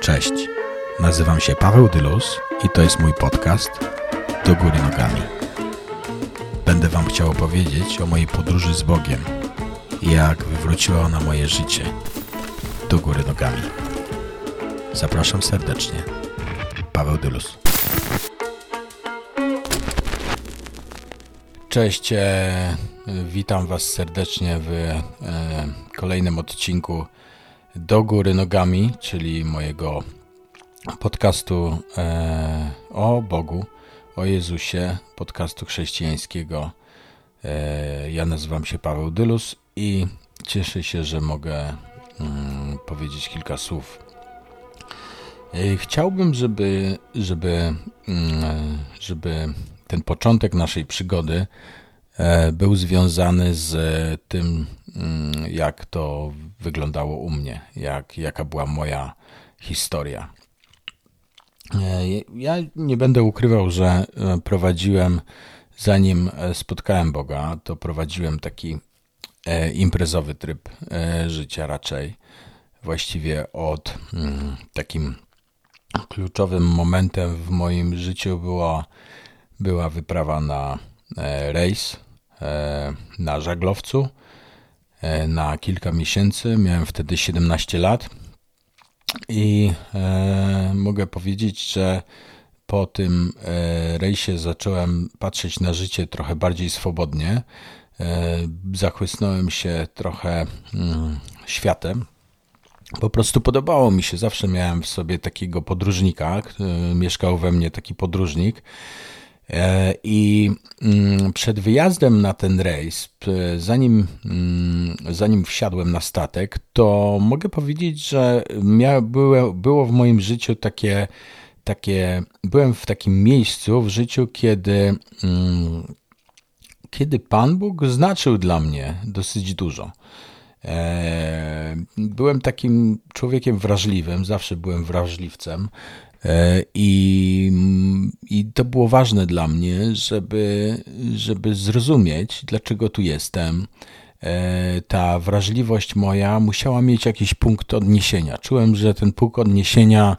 Cześć, nazywam się Paweł Dylus i to jest mój podcast Do Góry Nogami. Będę Wam chciał opowiedzieć o mojej podróży z Bogiem i jak wywróciła ona moje życie do góry nogami. Zapraszam serdecznie. Paweł Dylus. Cześć, e, witam Was serdecznie w e, kolejnym odcinku Do Góry Nogami, czyli mojego podcastu e, o Bogu, o Jezusie, podcastu chrześcijańskiego. E, ja nazywam się Paweł Dylus i cieszę się, że mogę mm, powiedzieć kilka słów. E, chciałbym, żeby, żeby, mm, żeby ten początek naszej przygody e, był związany z tym, mm, jak to wyglądało u mnie, jak, jaka była moja historia. E, ja nie będę ukrywał, że prowadziłem, zanim spotkałem Boga, to prowadziłem taki imprezowy tryb życia raczej. Właściwie od mm, takim kluczowym momentem w moim życiu była była wyprawa na e, rejs e, na żaglowcu e, na kilka miesięcy. Miałem wtedy 17 lat i mogę powiedzieć, że po tym rejsie zacząłem patrzeć na życie trochę bardziej swobodnie. Zachłysnąłem się trochę mm, światem. Po prostu podobało mi się. Zawsze miałem w sobie takiego podróżnika. Mieszkał we mnie taki podróżnik. E, I mm, przed wyjazdem na ten rejs, zanim, mm, zanim wsiadłem na statek, to mogę powiedzieć, że mia, było, było w moim życiu takie, takie, byłem w takim miejscu w życiu, kiedy, mm, kiedy Pan Bóg znaczył dla mnie dosyć dużo. E, byłem takim człowiekiem wrażliwym, zawsze byłem wrażliwcem. E, I, I to było ważne dla mnie, żeby, żeby zrozumieć, dlaczego tu jestem. E, ta wrażliwość moja musiała mieć jakiś punkt odniesienia. Czułem, że ten punkt odniesienia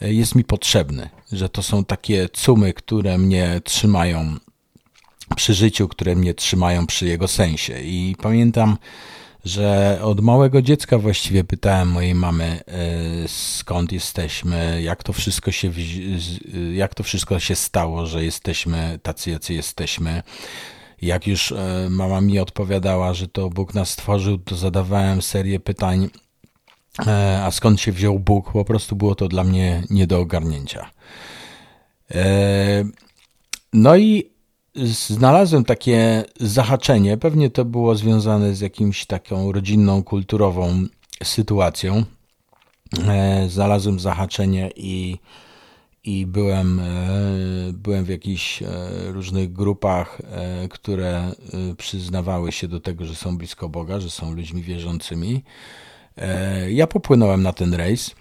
e, jest mi potrzebny, że to są takie cumy, które mnie trzymają przy życiu, które mnie trzymają przy jego sensie. I pamiętam, że od małego dziecka właściwie pytałem mojej mamy, e, skąd jesteśmy, jak to wszystko się, jak to wszystko się stało, że jesteśmy tacy, jacy jesteśmy. Jak już e, mama mi odpowiadała, że to Bóg nas stworzył, to zadawałem serię pytań, e, a skąd się wziął Bóg? Po prostu było to dla mnie nie do ogarnięcia. No i znalazłem takie zahaczenie. Pewnie to było związane z jakimś taką rodzinną, kulturową sytuacją. E, znalazłem zahaczenie i, i byłem, e, byłem w jakichś e, różnych grupach, które przyznawały się do tego, że są blisko Boga, że są ludźmi wierzącymi. Ja popłynąłem na ten rejs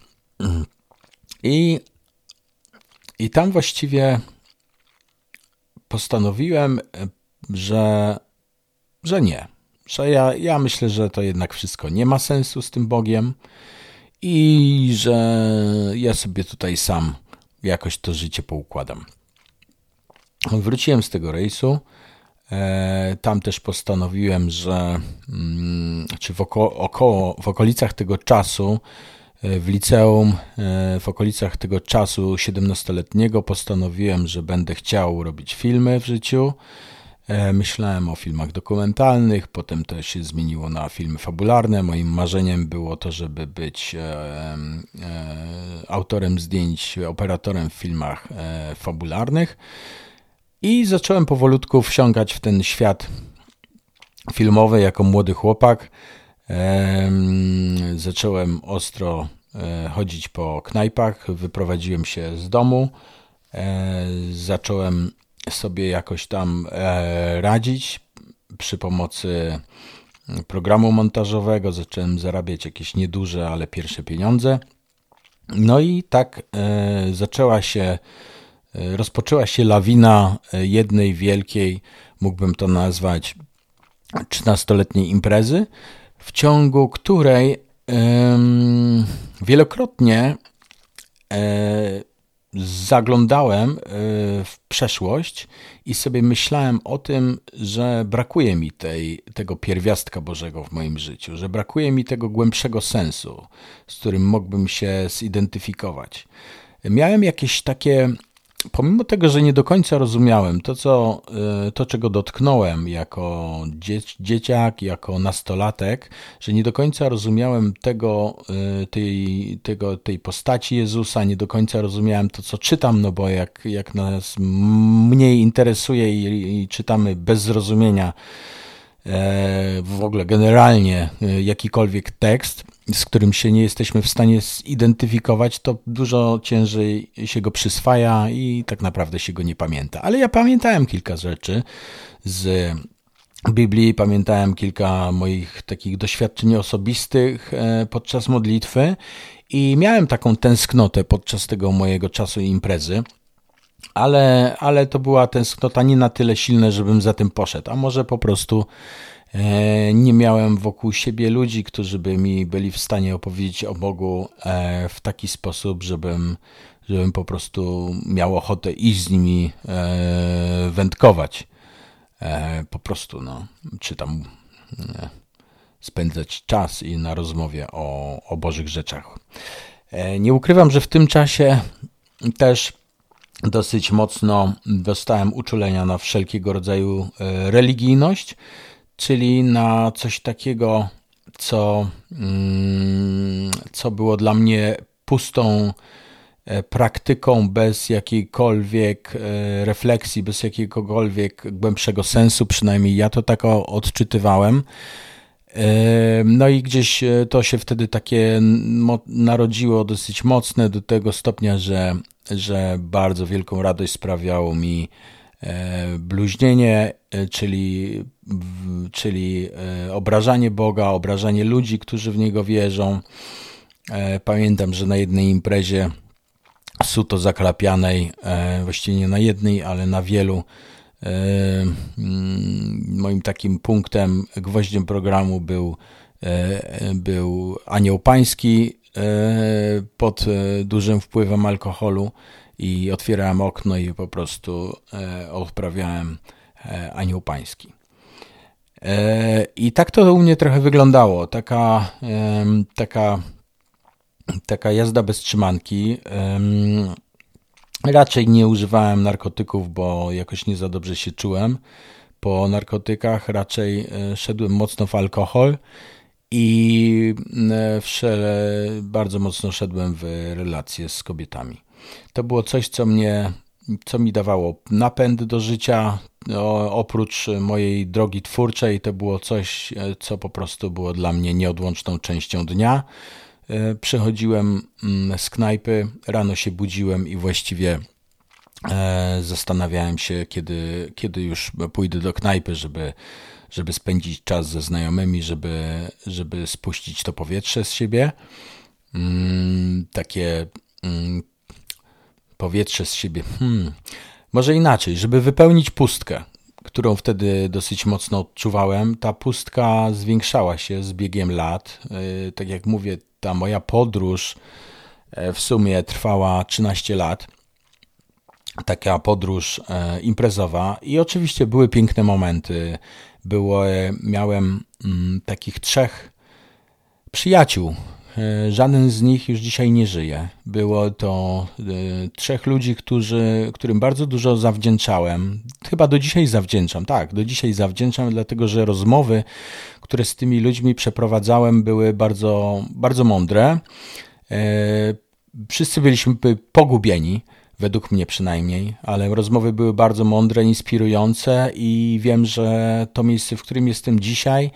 i, i tam właściwie postanowiłem, e, że, że nie. Że ja, ja myślę, że to jednak wszystko nie ma sensu z tym Bogiem i że ja sobie tutaj sam jakoś to życie poukładam. Wróciłem z tego rejsu. E, tam też postanowiłem, że mm, czy w, oko, około, w okolicach tego czasu w liceum, e, w okolicach tego czasu 17-letniego postanowiłem, że będę chciał robić filmy w życiu. E, myślałem o filmach dokumentalnych, potem to się zmieniło na filmy fabularne. Moim marzeniem było to, żeby być e, autorem zdjęć, operatorem w filmach fabularnych. I zacząłem powolutku wsiąkać w ten świat filmowy jako młody chłopak. Zacząłem ostro e, chodzić po knajpach, wyprowadziłem się z domu, e, zacząłem sobie jakoś tam e, radzić przy pomocy programu montażowego, zacząłem zarabiać jakieś nieduże, ale pierwsze pieniądze. No i tak zaczęła się, rozpoczęła się lawina jednej wielkiej, mógłbym to nazwać 13-letniej imprezy, w ciągu której wielokrotnie zaglądałem w przeszłość i sobie myślałem o tym, że brakuje mi tej, tego pierwiastka Bożego w moim życiu, że brakuje mi tego głębszego sensu, z którym mógłbym się zidentyfikować. Miałem jakieś takie pomimo tego, że nie do końca rozumiałem to, co, y, to czego dotknąłem jako dzieciak, jako nastolatek, że nie do końca rozumiałem tego, y, tej, tego, tej postaci Jezusa, nie do końca rozumiałem to, co czytam, no bo jak, jak nas mniej interesuje i, i czytamy bez zrozumienia, E, w ogóle generalnie e, jakikolwiek tekst, z którym się nie jesteśmy w stanie zidentyfikować, to dużo ciężej się go przyswaja i tak naprawdę się go nie pamięta. Ale ja pamiętałem kilka rzeczy z Biblii, pamiętałem kilka moich takich doświadczeń osobistych e, podczas modlitwy i miałem taką tęsknotę podczas tego mojego czasu imprezy ale, ale to była tęsknota nie na tyle silna, żebym za tym poszedł, a może po prostu nie miałem wokół siebie ludzi, którzy by mi byli w stanie opowiedzieć o Bogu e, w taki sposób, żebym, żebym po prostu miał ochotę iść z nimi e, wędkować. Po prostu, no, czy tam spędzać czas i na rozmowie o, o Bożych rzeczach. Nie ukrywam, że w tym czasie też dosyć mocno dostałem uczulenia na wszelkiego rodzaju e, religijność, czyli na coś takiego, co, mm, co było dla mnie pustą e, praktyką bez jakiejkolwiek e, refleksji, bez jakiegokolwiek głębszego sensu, przynajmniej ja to tak odczytywałem. No i gdzieś to się wtedy takie narodziło dosyć mocne do tego stopnia, że że bardzo wielką radość sprawiało mi e, bluźnienie, e, czyli, czyli e, obrażanie Boga, obrażanie ludzi, którzy w Niego wierzą. Pamiętam, że na jednej imprezie suto zakrapianej, właściwie nie na jednej, ale na wielu, mm, moim takim punktem, gwoździem programu był, był Anioł Pański, E, pod e, dużym wpływem alkoholu i otwierałem okno i po prostu e, odprawiałem anioł pański. I tak to u mnie trochę wyglądało. Taka, taka, taka jazda bez trzymanki. Raczej nie używałem narkotyków, bo jakoś nie za dobrze się czułem po narkotykach. Raczej szedłem mocno w alkohol i e, wszele bardzo mocno szedłem w relacje z kobietami. To było coś, co mnie, co mi dawało napęd do życia. O, oprócz mojej drogi twórczej, to było coś, e, co po prostu było dla mnie nieodłączną częścią dnia. E, przychodziłem mm, z knajpy, rano się budziłem i właściwie zastanawiałem się, kiedy, kiedy już pójdę do knajpy, żeby żeby spędzić czas ze znajomymi, żeby, żeby spuścić to powietrze z siebie. Mm, takie mm, powietrze z siebie. Hmm. Może inaczej, żeby wypełnić pustkę, którą wtedy dosyć mocno odczuwałem. Ta pustka zwiększała się z biegiem lat. Yy, tak jak mówię, ta moja podróż e, w sumie trwała 13 lat taka podróż e, imprezowa i oczywiście były piękne momenty, było, e, miałem mm, takich trzech przyjaciół. E, żaden z nich już dzisiaj nie żyje. Było to e, trzech ludzi, którzy, którym bardzo dużo zawdzięczałem. Chyba do dzisiaj zawdzięczam, tak, do dzisiaj zawdzięczam, dlatego że rozmowy, które z tymi ludźmi przeprowadzałem, były bardzo, bardzo mądre. Wszyscy byliśmy pogubieni według mnie przynajmniej, ale rozmowy były bardzo mądre, inspirujące i wiem, że to miejsce, w którym jestem dzisiaj,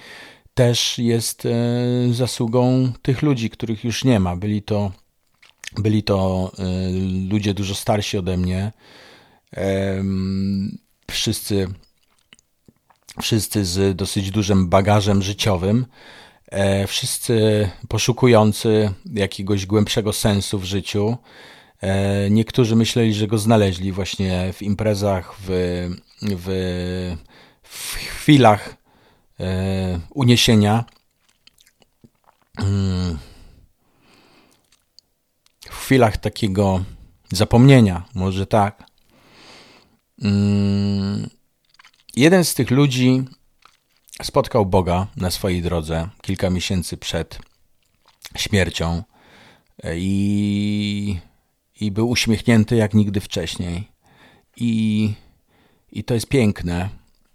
też jest e, zasługą tych ludzi, których już nie ma. Byli to, byli to e, ludzie dużo starsi ode mnie. Wszyscy, wszyscy z dosyć dużym bagażem życiowym. E, wszyscy poszukujący jakiegoś głębszego sensu w życiu. Niektórzy myśleli, że go znaleźli właśnie w imprezach, w, w, w chwilach uniesienia. mm, w chwilach takiego zapomnienia, może tak. Mm, jeden z tych ludzi spotkał Boga na swojej drodze kilka miesięcy przed śmiercią i, i był uśmiechnięty jak nigdy wcześniej. I, I to jest piękne.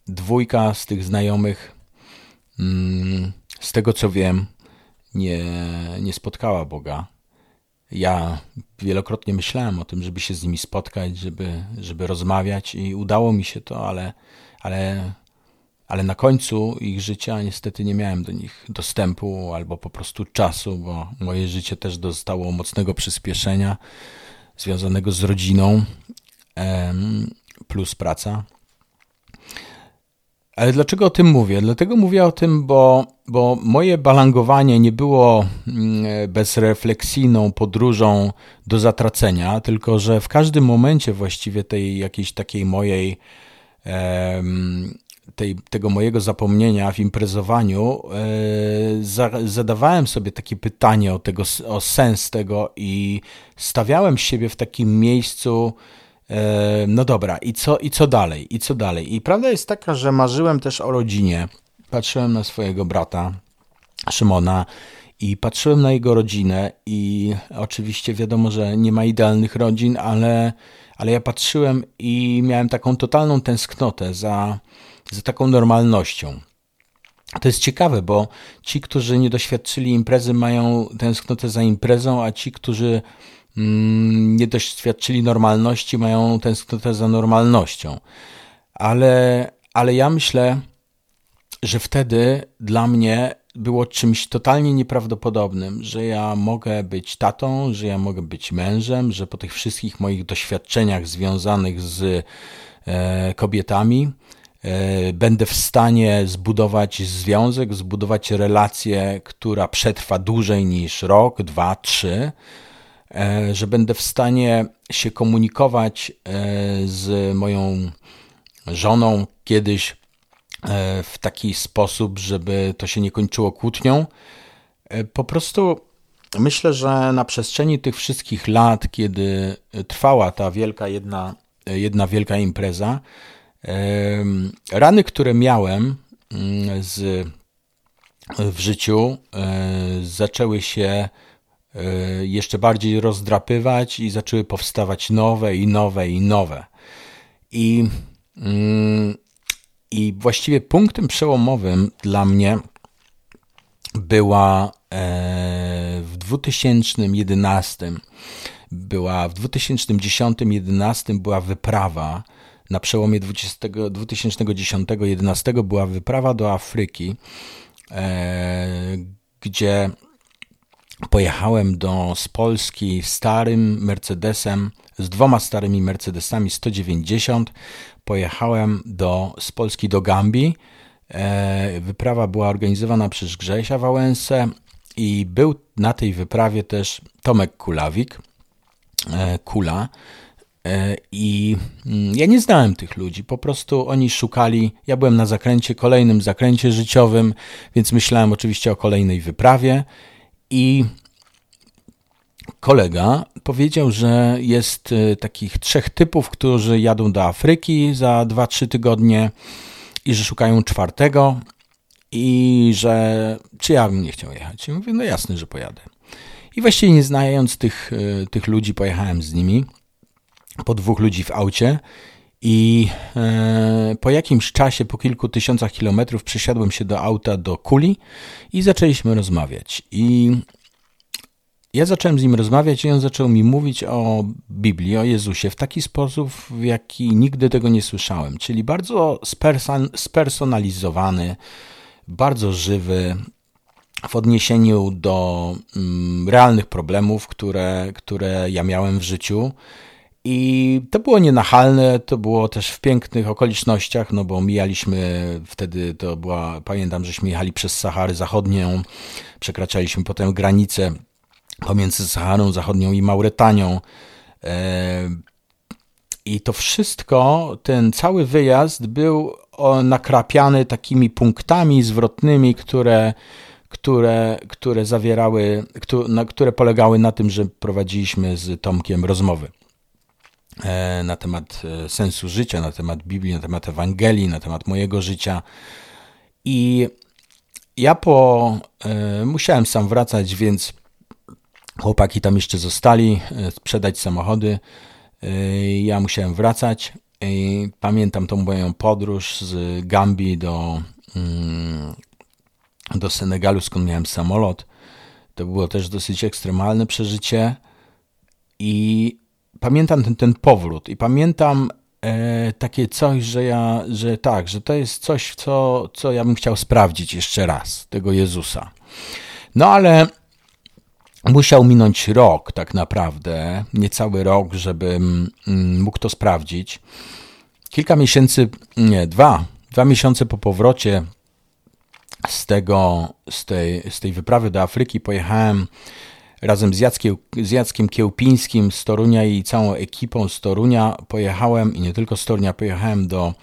Dwójka z tych znajomych, z tego co wiem, nie, nie spotkała Boga. Ja wielokrotnie myślałem o tym, żeby się z nimi spotkać, żeby, żeby rozmawiać i udało mi się to, ale, ale, ale na końcu ich życia niestety nie miałem do nich dostępu albo po prostu czasu, bo moje życie też dostało mocnego przyspieszenia związanego z rodziną plus praca. Ale dlaczego o tym mówię? Dlatego mówię o tym, bo, bo moje balangowanie nie było mm, bezrefleksyjną podróżą do zatracenia, tylko że w każdym momencie właściwie tej jakiejś takiej mojej tej, tego mojego zapomnienia w imprezowaniu e, zadawałem sobie takie pytanie o, tego, o sens tego i stawiałem siebie w takim miejscu, no dobra, i co, i co dalej? I co dalej? I prawda jest taka, że marzyłem też o rodzinie. Patrzyłem na swojego brata, Szymona, i patrzyłem na jego rodzinę, i oczywiście wiadomo, że nie ma idealnych rodzin, ale, ale ja patrzyłem i miałem taką totalną tęsknotę za, za taką normalnością. To jest ciekawe, bo ci, którzy nie doświadczyli imprezy, mają tęsknotę za imprezą, a ci, którzy nie doświadczyli normalności, mają tęsknotę za normalnością. Ale, ale ja myślę, że wtedy dla mnie było czymś totalnie nieprawdopodobnym, że ja mogę być tatą, że ja mogę być mężem, że po tych wszystkich moich doświadczeniach związanych z e, kobietami e, będę w stanie zbudować związek, zbudować relację, która przetrwa dłużej niż rok, dwa, trzy że będę w stanie się komunikować e, z moją żoną kiedyś e, w taki sposób, żeby to się nie kończyło kłótnią. Po prostu myślę, że na przestrzeni tych wszystkich lat, kiedy trwała ta wielka jedna, jedna wielka impreza, rany, które miałem mm, z, w życiu, zaczęły się E, jeszcze bardziej rozdrapywać i zaczęły powstawać nowe i nowe i nowe. I, mm, i właściwie punktem przełomowym dla mnie była e, w 2011 była w 2010-2011 była wyprawa na przełomie 2010-2011 była wyprawa do Afryki, e, gdzie pojechałem do, z Polski starym Mercedesem, z dwoma starymi Mercedesami 190. Pojechałem do, z Polski do Gambii. E, wyprawa była organizowana przez Grzesia Wałęsę i był na tej wyprawie też Tomek Kulawik, e, Kula. E, I mm, ja nie znałem tych ludzi, po prostu oni szukali. Ja byłem na zakręcie, kolejnym zakręcie życiowym, więc myślałem oczywiście o kolejnej wyprawie i kolega powiedział, że jest y, takich trzech typów, którzy jadą do Afryki za 2-3 tygodnie i że szukają czwartego i że czy ja bym nie chciał jechać. I mówię, no jasne, że pojadę. I właściwie nie znając tych, y, tych ludzi, pojechałem z nimi. Po dwóch ludzi w aucie i e, po jakimś czasie, po kilku tysiącach kilometrów, przesiadłem się do auta do Kuli i zaczęliśmy rozmawiać. I ja zacząłem z nim rozmawiać i on zaczął mi mówić o Biblii, o Jezusie w taki sposób, w jaki nigdy tego nie słyszałem, czyli bardzo sperson spersonalizowany, bardzo żywy, w odniesieniu do mm, realnych problemów, które, które ja miałem w życiu. I to było nienachalne, to było też w pięknych okolicznościach, no bo mijaliśmy wtedy, to była, pamiętam, żeśmy jechali przez Saharę Zachodnią, przekraczaliśmy potem granicę pomiędzy Saharą Zachodnią i Mauretanią. E, I to wszystko, ten cały wyjazd był nakrapiany takimi punktami zwrotnymi, które, które, które zawierały, które polegały na tym, że prowadziliśmy z Tomkiem rozmowy na temat e, sensu życia, na temat Biblii, na temat Ewangelii, na temat mojego życia. I ja po e, musiałem sam wracać, więc chłopaki tam jeszcze zostali, sprzedać samochody. Ja musiałem wracać. Pamiętam tą moją podróż z Gambii do mm, do Senegalu, skąd miałem samolot. To było też dosyć ekstremalne przeżycie. I pamiętam ten, ten powrót i pamiętam e, takie coś, że ja, że tak, że to jest coś, co, co ja bym chciał sprawdzić jeszcze raz, tego Jezusa. No ale musiał minąć rok tak naprawdę, niecały rok, żebym mm, mógł to sprawdzić. Kilka miesięcy, nie, dwa, dwa miesiące po powrocie z, tego, z, tej, z tej wyprawy do Afryki pojechałem razem z, Jackiem, z Jackiem Kiełpińskim z Torunia i całą ekipą z Torunia. Pojechałem i nie tylko z Torunia, pojechałem do,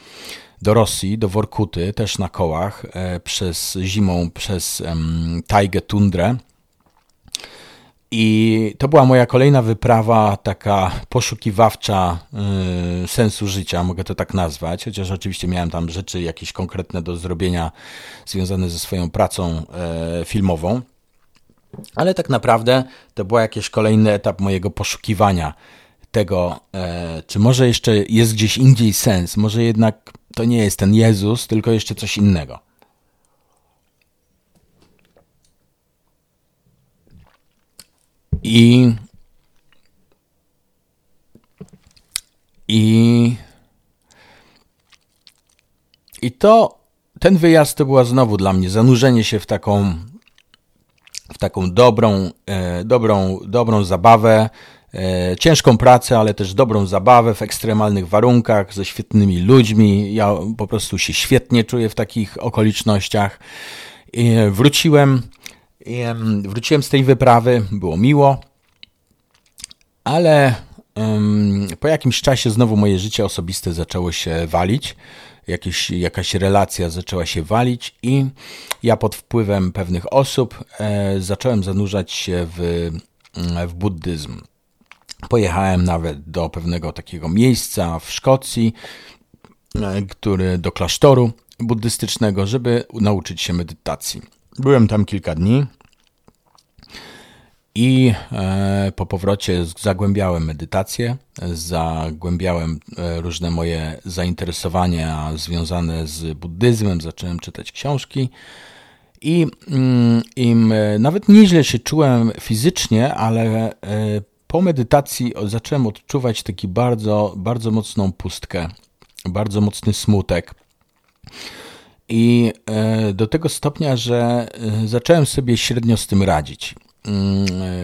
do Rosji, do Workuty, też na kołach, e, przez zimą, przez tajgę, tundrę. I to była moja kolejna wyprawa, taka poszukiwawcza y, sensu życia, mogę to tak nazwać, chociaż oczywiście miałem tam rzeczy jakieś konkretne do zrobienia związane ze swoją pracą y, filmową. Ale tak naprawdę to był jakiś kolejny etap mojego poszukiwania tego, y, czy może jeszcze jest gdzieś indziej sens, może jednak to nie jest ten Jezus, tylko jeszcze coś innego. I, i, i to, ten wyjazd to była znowu dla mnie zanurzenie się w taką, w taką dobrą, e, dobrą, dobrą zabawę, e, ciężką pracę, ale też dobrą zabawę w ekstremalnych warunkach, ze świetnymi ludźmi. Ja po prostu się świetnie czuję w takich okolicznościach. Wróciłem Wróciłem z tej wyprawy, było miło, ale po jakimś czasie znowu moje życie osobiste zaczęło się walić. Jakieś, jakaś relacja zaczęła się walić, i ja pod wpływem pewnych osób e, zacząłem zanurzać się w, w buddyzm. Pojechałem nawet do pewnego takiego miejsca w Szkocji, e, który, do klasztoru buddystycznego, żeby nauczyć się medytacji. Byłem tam kilka dni, i e, po powrocie zagłębiałem medytację, zagłębiałem e, różne moje zainteresowania związane z buddyzmem, zacząłem czytać książki. I, mm, i nawet nieźle się czułem fizycznie, ale e, po medytacji zacząłem odczuwać taki bardzo, bardzo mocną pustkę, bardzo mocny smutek. I do tego stopnia, że zacząłem sobie średnio z tym radzić. Mm, e,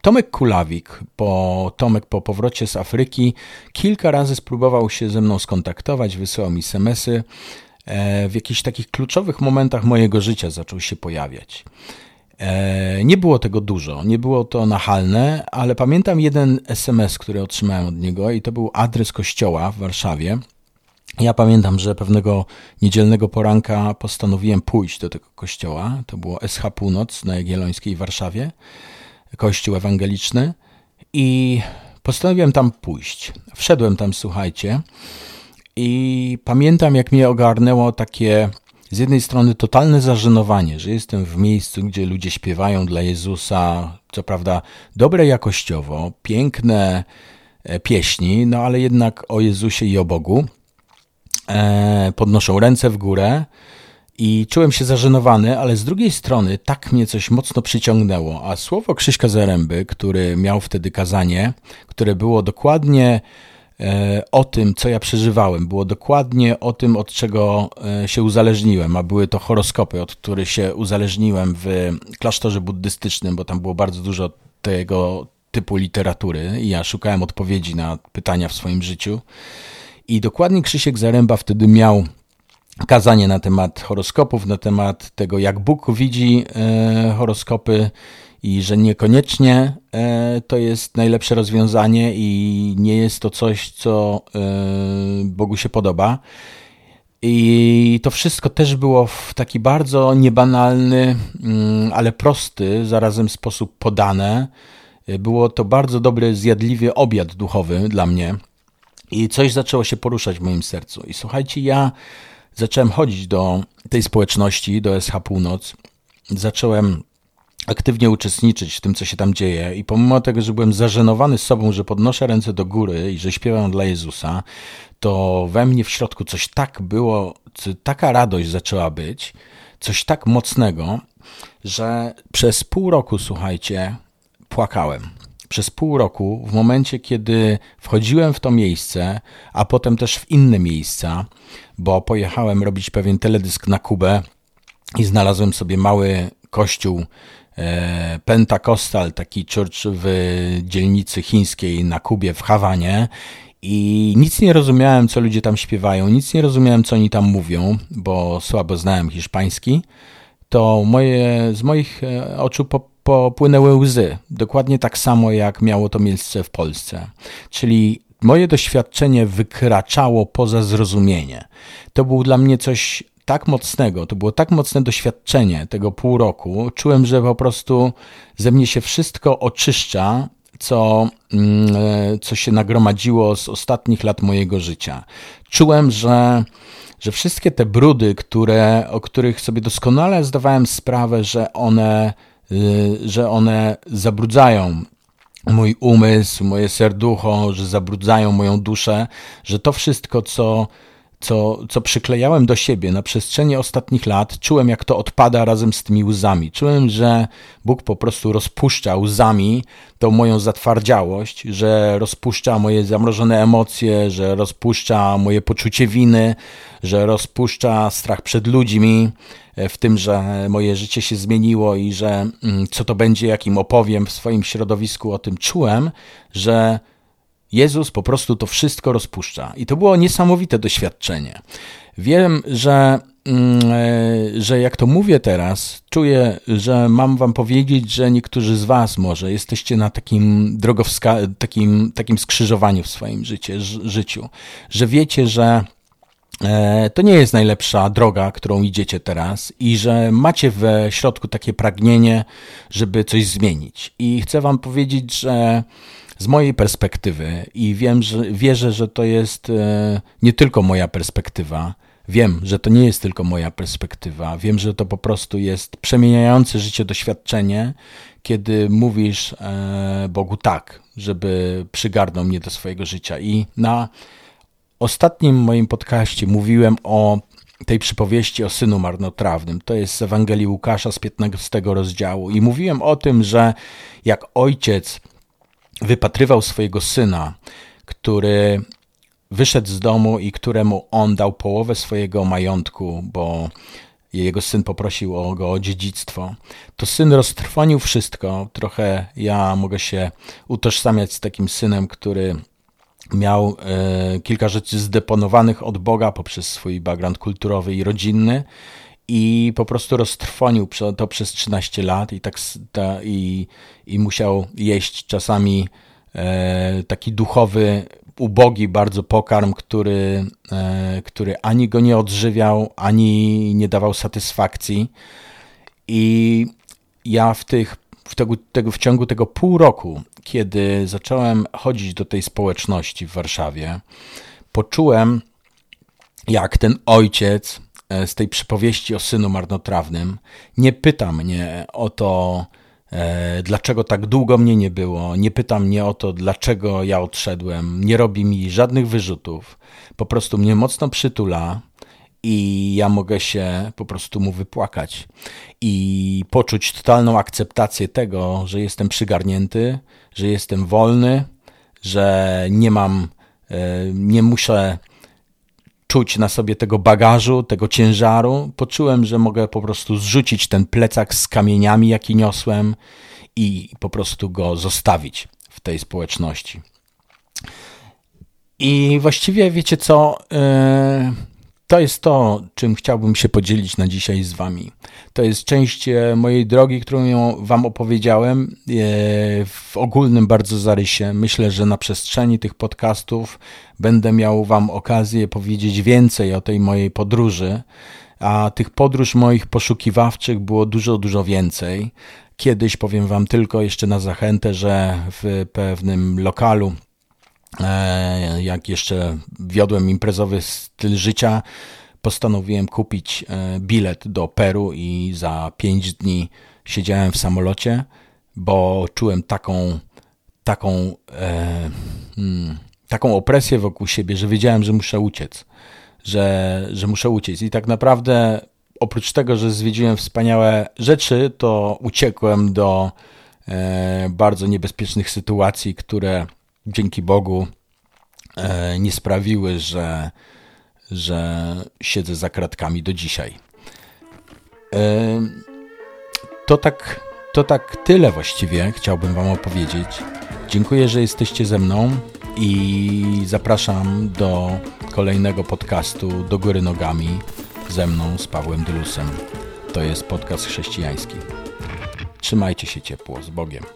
Tomek Kulawik, po, Tomek po powrocie z Afryki, kilka razy spróbował się ze mną skontaktować, wysyłał mi smsy. E, w jakichś takich kluczowych momentach mojego życia zaczął się pojawiać. E, nie było tego dużo, nie było to nachalne, ale pamiętam jeden SMS, który otrzymałem od niego i to był adres kościoła w Warszawie. Ja pamiętam, że pewnego niedzielnego poranka postanowiłem pójść do tego kościoła. To było SH Północ na Jagiellońskiej w Warszawie, kościół ewangeliczny i postanowiłem tam pójść. Wszedłem tam, słuchajcie, i pamiętam, jak mnie ogarnęło takie z jednej strony totalne zażenowanie, że jestem w miejscu, gdzie ludzie śpiewają dla Jezusa, co prawda dobre jakościowo, piękne e, pieśni, no ale jednak o Jezusie i o Bogu. E, podnoszą ręce w górę i czułem się zażenowany, ale z drugiej strony tak mnie coś mocno przyciągnęło, a słowo Krzyśka Zaręby, który miał wtedy kazanie, które było dokładnie e, o tym, co ja przeżywałem, było dokładnie o tym, od czego e, się uzależniłem, a były to horoskopy, od których się uzależniłem w klasztorze buddystycznym, bo tam było bardzo dużo tego typu literatury. I ja szukałem odpowiedzi na pytania w swoim życiu. I dokładnie Krzysiek Zaręba wtedy miał kazanie na temat horoskopów, na temat tego, jak Bóg widzi e, horoskopy i że niekoniecznie e, to jest najlepsze rozwiązanie i nie jest to coś, co e, Bogu się podoba. I to wszystko też było w taki bardzo niebanalny, mm, ale prosty, zarazem sposób podane. Było to bardzo dobry, zjadliwy obiad duchowy dla mnie. I coś zaczęło się poruszać w moim sercu. I słuchajcie, ja zacząłem chodzić do tej społeczności, do SH Północ. Zacząłem aktywnie uczestniczyć w tym, co się tam dzieje i pomimo tego, że byłem zażenowany sobą, że podnoszę ręce do góry i że śpiewam dla Jezusa, to we mnie w środku coś tak było, taka radość zaczęła być, coś tak mocnego, że przez pół roku, słuchajcie, płakałem. Przez pół roku, w momencie, kiedy wchodziłem w to miejsce, a potem też w inne miejsca, bo pojechałem robić pewien teledysk na Kubę i znalazłem sobie mały kościół e, Pentakostal, taki church w dzielnicy chińskiej na Kubie w Hawanie. I nic nie rozumiałem, co ludzie tam śpiewają, nic nie rozumiałem, co oni tam mówią, bo słabo znałem hiszpański, to moje, z moich e, oczu po, popłynęły łzy. Dokładnie tak samo, jak miało to miejsce w Polsce. Czyli moje doświadczenie wykraczało poza zrozumienie. To było dla mnie coś tak mocnego, to było tak mocne doświadczenie tego pół roku. Czułem, że po prostu ze mnie się wszystko oczyszcza, co, mm, co się nagromadziło z ostatnich lat mojego życia. Czułem, że, że wszystkie te brudy, które, o których sobie doskonale zdawałem sprawę, że one, że one zabrudzają mój umysł, moje serducho, że zabrudzają moją duszę, że to wszystko, co co, co przyklejałem do siebie na przestrzeni ostatnich lat, czułem, jak to odpada razem z tymi łzami. Czułem, że Bóg po prostu rozpuszcza łzami tą moją zatwardziałość, że rozpuszcza moje zamrożone emocje, że rozpuszcza moje poczucie winy, że rozpuszcza strach przed ludźmi, w tym, że moje życie się zmieniło i że mm, co to będzie, jakim opowiem w swoim środowisku o tym czułem, że Jezus po prostu to wszystko rozpuszcza. I to było niesamowite doświadczenie. Wiem, że, mm, e, że jak to mówię teraz, czuję, że mam wam powiedzieć, że niektórzy z was może jesteście na takim drogowska- takim, takim skrzyżowaniu w swoim życie, życiu, że wiecie, że to nie jest najlepsza droga, którą idziecie teraz i że macie we środku takie pragnienie, żeby coś zmienić. I chcę wam powiedzieć, że z mojej perspektywy i wiem, że, wierzę, że to jest e, nie tylko moja perspektywa. Wiem, że to nie jest tylko moja perspektywa. Wiem, że to po prostu jest przemieniające życie doświadczenie, kiedy mówisz e, Bogu tak, żeby przygarnął mnie do swojego życia. I na ostatnim moim podcaście mówiłem o tej przypowieści o synu marnotrawnym. To jest z Ewangelii Łukasza z 15 rozdziału. I mówiłem o tym, że jak ojciec wypatrywał swojego syna, który wyszedł z domu i któremu on dał połowę swojego majątku, bo jego syn poprosił o go o dziedzictwo, to syn roztrwonił wszystko. Trochę ja mogę się utożsamiać z takim synem, który miał e, kilka rzeczy zdeponowanych od Boga poprzez swój background kulturowy i rodzinny i po prostu roztrwonił to przez 13 lat i, tak, ta, i, i musiał jeść czasami e, taki duchowy, ubogi bardzo pokarm, który, e, który ani go nie odżywiał, ani nie dawał satysfakcji. I ja w, tych, w, tego, tego, w ciągu tego pół roku, kiedy zacząłem chodzić do tej społeczności w Warszawie, poczułem, jak ten ojciec E, z tej przypowieści o synu marnotrawnym nie pyta mnie o to, e, dlaczego tak długo mnie nie było, nie pyta mnie o to, dlaczego ja odszedłem, nie robi mi żadnych wyrzutów, po prostu mnie mocno przytula i ja mogę się po prostu mu wypłakać i poczuć totalną akceptację tego, że jestem przygarnięty, że jestem wolny, że nie mam, e, nie muszę czuć na sobie tego bagażu, tego ciężaru. Poczułem, że mogę po prostu zrzucić ten plecak z kamieniami, jaki niosłem i po prostu go zostawić w tej społeczności. I właściwie wiecie co? E, to jest to, czym chciałbym się podzielić na dzisiaj z Wami. To jest część e, mojej drogi, którą Wam opowiedziałem e, w ogólnym bardzo zarysie. Myślę, że na przestrzeni tych podcastów będę miał Wam okazję powiedzieć więcej o tej mojej podróży, a tych podróż moich poszukiwawczych było dużo, dużo więcej. Kiedyś powiem Wam tylko jeszcze na zachętę, że w pewnym lokalu jak jeszcze wiodłem imprezowy styl życia, postanowiłem kupić e, bilet do Peru i za pięć dni siedziałem w samolocie, bo czułem taką, taką, e, hmm, taką opresję wokół siebie, że wiedziałem, że muszę uciec, że, że muszę uciec. I tak naprawdę oprócz tego, że zwiedziłem wspaniałe rzeczy, to uciekłem do e, bardzo niebezpiecznych sytuacji, które dzięki Bogu e, nie sprawiły, że, że siedzę za kratkami do dzisiaj. E, to tak, to tak tyle właściwie chciałbym Wam opowiedzieć. Dziękuję, że jesteście ze mną i zapraszam do kolejnego podcastu Do Góry Nogami ze mną, z Pawłem Dylusem. To jest podcast chrześcijański. Trzymajcie się ciepło, z Bogiem.